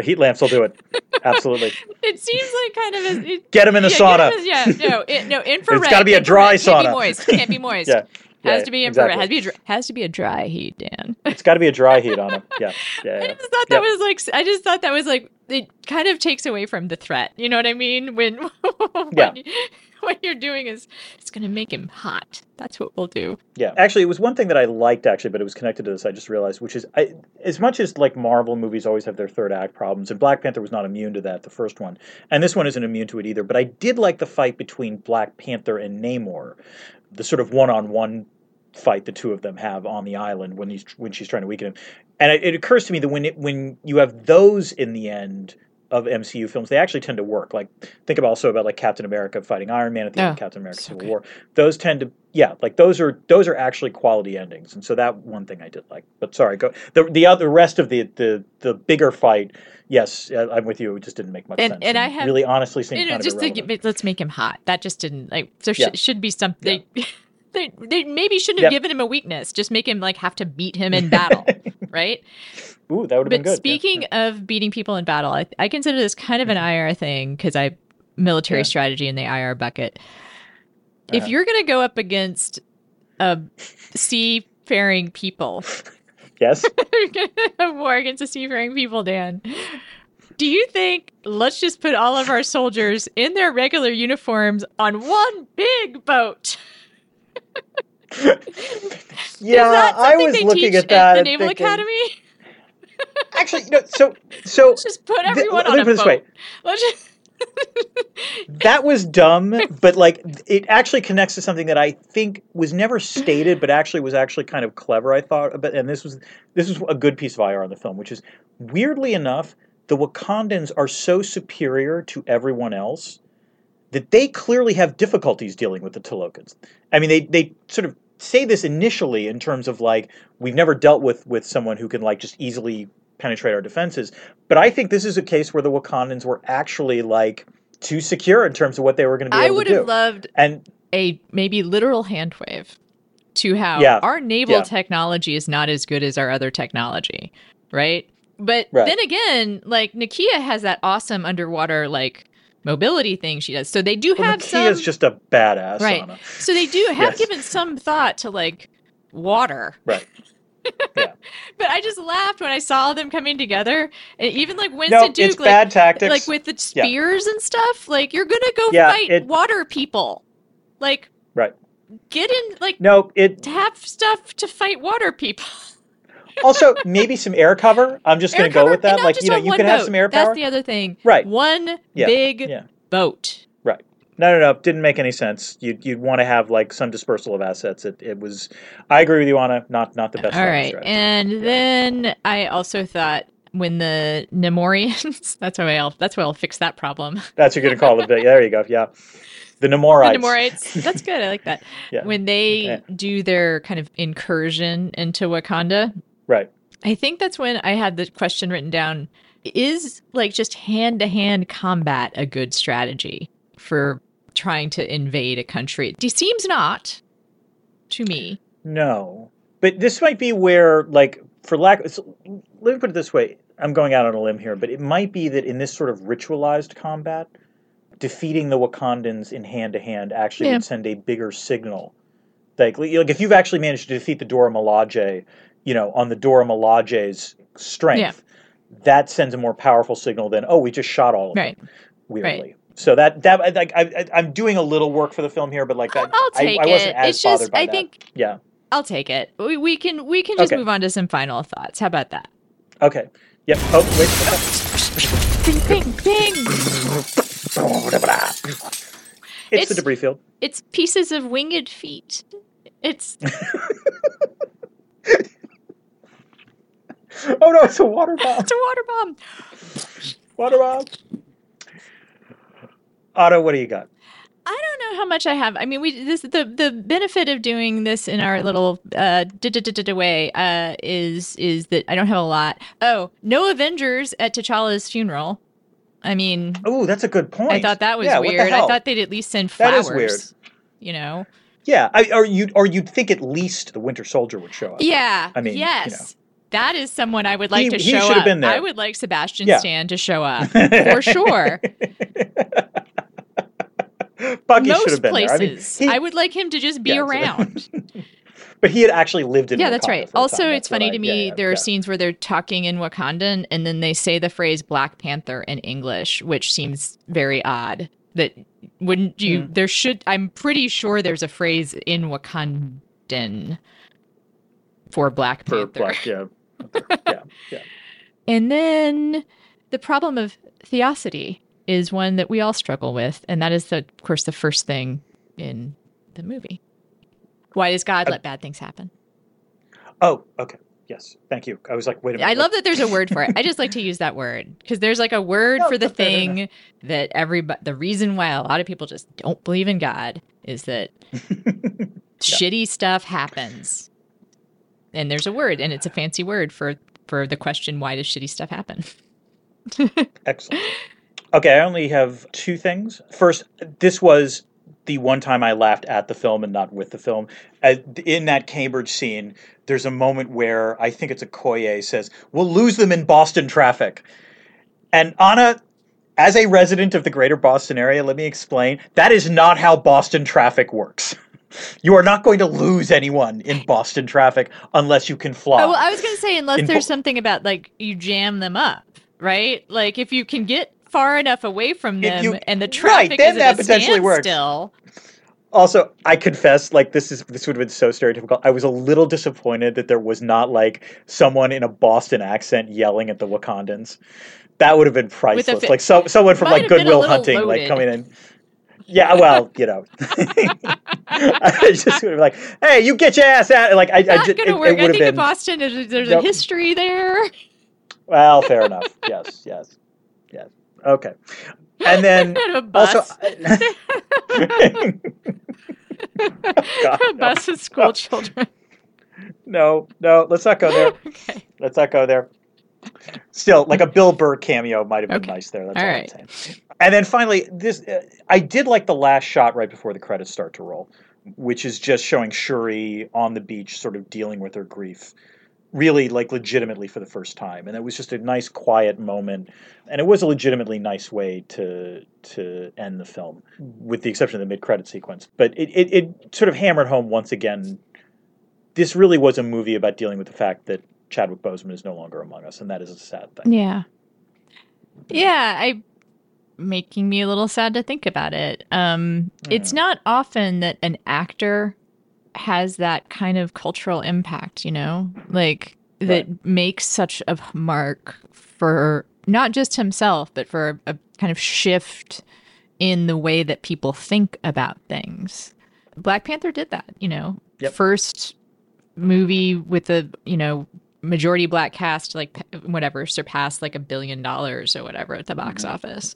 the heat lamps will do it. Absolutely. It seems like kind of a, it, Get him in the yeah, sauna. him yeah, no, it, no, infrared. it's gotta be a dry infrared, Can't be moist. Can't be moist. Yeah. Has to be exactly. Has to be a, has to be a dry heat, Dan. It's got to be a dry heat on him. Yeah. Yeah. I just thought that Yep. was like I just thought that was like it kind of takes away from the threat. You know what I mean? When when, Yeah. what you're doing is it's going to make him hot. That's what we'll do. Yeah, actually, it was one thing that I liked actually, but it was connected to this. I just realized, which is, I, as much as like Marvel movies always have their third act problems, and Black Panther was not immune to that, the first one, and this one isn't immune to it either. But I did like the fight between Black Panther and Namor, the sort of one-on-one fight the two of them have on the island when he's when she's trying to weaken him. And it, it occurs to me that when it, when you have those in the end of MCU films, they actually tend to work. Like think about also about like Captain America fighting Iron Man at the end of Oh, Captain America Civil good. War. Those tend to yeah, like those are those are actually quality endings. And so that one thing I did like. But sorry, go the the other rest of the the the bigger fight. Yes, I'm with you. It just didn't make much And- sense. and I have- really honestly seemed kind just of to let's make him hot. That just didn't like there Yeah. should should be something. They, they they maybe shouldn't have Yep. given him a weakness. Just make him like have to beat him in battle, right? Ooh, that would have been But good. yeah. speaking of beating people in battle, I, I consider this kind of an IR thing because I military Yeah. strategy strategy in the IR bucket. If Uh-huh. you're going to go up against a seafaring people, yes, you're going to have war against the seafaring people, Dan. Do you think let's just put all of our soldiers in their regular uniforms on one big boat? yeah, I was they looking teach at that. the Naval thinking- Academy. Actually, no. So so Let's just put th- everyone let on a boat. this way. Let's just that was dumb, but like it actually connects to something that I think was never stated, but actually was actually kind of clever. I thought, but and this was this was a good piece of IR in the film, which is weirdly enough, the Wakandans are so superior to everyone else that they clearly have difficulties dealing with the Talokans. I mean, they they sort of say this initially in terms of like we've never dealt with with someone who can like just easily penetrate our defenses. But I think this is a case where the Wakandans were actually like too secure in terms of what they were going to be I able would to do. have loved and a maybe literal hand wave to how Yeah. our naval Yeah. technology is not as good as our other technology, right? But Right. then again, like Nakia has that awesome underwater like mobility thing she does. So they do well, have Nakia's some just a badass. Right. So they do have Yes. given some thought to like water. Right. Yeah. But I just laughed when I saw them coming together. And even like No, Winston Duke it's like bad tactics. like with the spears and stuff, like you're gonna go Yeah, fight it- water people. Like Right. get in like no, it have stuff to fight water people. also maybe some air cover. I'm just Air going to go with that. Like you know, you one could have some air power. That's the other thing. Right. One Yeah, big yeah. boat. No, no, no. Didn't make any sense. You'd, you'd want to have like some dispersal of assets. It, it was. I agree with you, Ana. Not not the best. All right. strategy. And then I also thought when the Nemorians that's why I'll that's why I'll fix that problem. That's what you're going to call it. There you go. Yeah. The Nemorites. The Nemorites. That's good. I like that. Yeah. When they Yeah. do their kind of incursion into Wakanda, Right. I think that's when I had the question written down is like just hand to hand combat a good strategy for trying to invade a country? It seems not to me. No. But this might be where, like, for lack. So, let me put it this way. I'm going out on a limb here, but it might be that in this sort of ritualized combat, defeating the Wakandans in hand to hand actually Yeah. would send a bigger signal. Like, like if you've actually managed to defeat the Dora Milaje, you know, on the Dora Milaje's strength, Yeah. that sends a more powerful signal than oh, we just shot all of Right. them. Weirdly. So that that like I, I, I'm doing a little work for the film here, but like that, I'll take I, I wasn't it. as It's just by I that. think Yeah. I'll take it. We, we can we can just Okay. move on to some final thoughts. How about that? Okay. Yep. Oh wait. Ping ping ping. It's, It's- the debris field. It's pieces of winged feet. It's Oh no, it's a water bomb. it's a water bomb. Water bomb. Otto, what do you got? I don't know how much I have. I mean, we this the the benefit of doing this in our little uh way uh is is that I don't have a lot. Oh, no Avengers at T'Challa's funeral. I mean, Oh, that's a good point. I thought that was Yeah, weird. I thought they'd at least send That flowers. is weird. You know? Yeah, I, or you or you'd think at least the Winter Soldier would show up. Yeah. I mean, you yes. That is someone I would like He- to show up. been there. I would like Sebastian Yeah. Stan to show up for sure. Bucky should Most have been places. there. I mean, he- I would like him to just be Yeah, around. but he had actually lived in. yeah, that's right. Also, time. it's funny I- to me. yeah, there are yeah. scenes where they're talking in Wakandan and then they say the phrase Black Panther in English, which seems very odd. That wouldn't you? Mm. There should. I'm pretty sure there's a phrase in Wakandan for Black for Panther. Black, yeah, yeah, yeah. And then the problem of theodicy is one that we all struggle with, and that is, the, of course, the first thing in the movie. Why does God Uh, let bad things happen? Oh, okay. Yes, thank you. I was like, wait a minute. I love that there's a word for it. I just like to use that word because there's like a word No, for the fair thing that everybody. The reason why a lot of people just don't believe in God is that shitty stuff happens, and there's a word, and it's a fancy word for for the question: Why does shitty stuff happen? Excellent. Okay, I only have two things. First, this was the one time I laughed at the film and not with the film. In that Cambridge scene, there's a moment where I think it's Okoye says, "We'll lose them in Boston traffic," and Ana. As a resident of the greater Boston area, let me explain. That is not how Boston traffic works. You are not going to lose anyone in Boston traffic unless you can fly. Oh, well, I was going to say, unless In there's Bo- something about like you jam them up, right? Like if you can get far enough away from them you- and the right, traffic then is at that potentially works. standstill. Also, I confess, like this is this would have been so stereotypical. I was a little disappointed that there was not like someone in a Boston accent yelling at the Wakandans. That would have been priceless. fi- like so, someone from like have been a Good Will Hunting, like coming in. Yeah, well, you know, I just would have like, hey, you get your ass out. Like I, I Not just, going it, it work. I think in been. Boston, there's, there's Nope. a history there. Well, fair enough. Yes, yes. Okay, and then Kind a bus. also. A bus with school children. no, no, let's not go there. okay. Let's not go there. Still, like a Bill Burr cameo might have been Okay. nice there. That's All all, right. I'm saying. And then finally, this uh, I did like the last shot right before the credits start to roll, which is just showing Shuri on the beach, sort of dealing with her grief, really like legitimately for the first time. And it was just a nice, quiet moment, and it was a legitimately nice way to to end the film, with the exception of the mid credit sequence. But it, it it sort of hammered home once again. This really was a movie about dealing with the fact that Chadwick Boseman is no longer among us, and that is a sad thing. Yeah. Yeah, I making me a little sad to think about it. Um it's Mm. not often that an actor has that kind of cultural impact, you know? Like that makes such a mark for not just himself, but for a, a kind of shift in the way that people think about things. Black Panther did that, you know. Yep. First movie with a, you know, majority black cast like whatever surpassed like a billion dollars or whatever at the box Mhm. office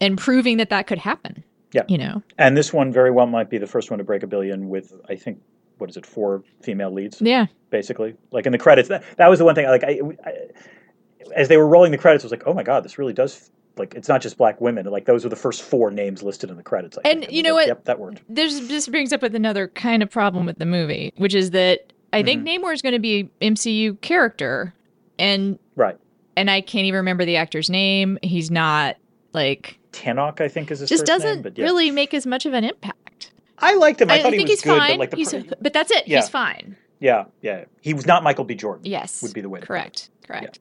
and proving that that could happen Yep. you know And this one very well might be the first one to break a billion with, I think, what is it, four female leads, yeah basically. Like in the credits, that, that was the one thing. Like I, I, as they were rolling the credits, I was like, oh my god, this really does. Like it's not just black women. Like those were the first four names listed in the credits. I And think. you know like, what? Yep, that worked. there's this brings up with another kind of problem with the movie which is that i think Mm-hmm. namor is going to be mcu character and Right. and i can't even remember the actor's name he's not like Tenoch, I think, is his just doesn't name. But yeah. really make as much of an impact I liked him. I, i, thought think he was he's good, fine but like the per- but that's it Yeah. he's fine yeah, yeah, he was not Michael B. Jordan. yes would be the way. To put it. correct correct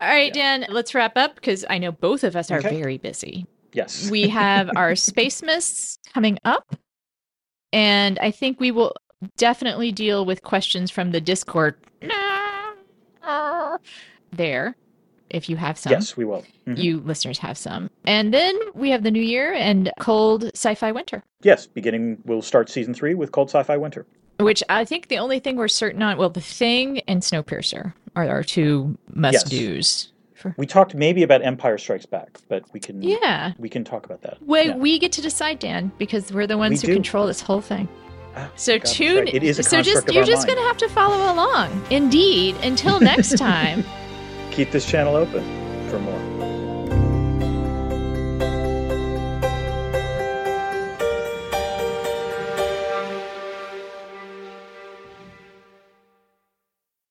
all right dan let's wrap up because i know both of us are Okay. very busy Yes. we have our space mists coming up and i think we will definitely deal with questions from the discord ah. there if you have some yes, we will. Mhm. you listeners have some and then we have the new year and cold sci-fi winter Yes, beginning. We'll start season three with Cold Sci-Fi Winter. which i think the only thing we're certain on well the thing and snowpiercer are our two must do's for We talked maybe about Empire Strikes Back, but we can yeah we can talk about that. Well, Yeah. we get to decide, Dan, because we're the ones We who do. control this whole thing. Ah, So God, tune. right. It is a so just you're our just mind. gonna have to follow along. Indeed. Until next time. Keep this channel open for more.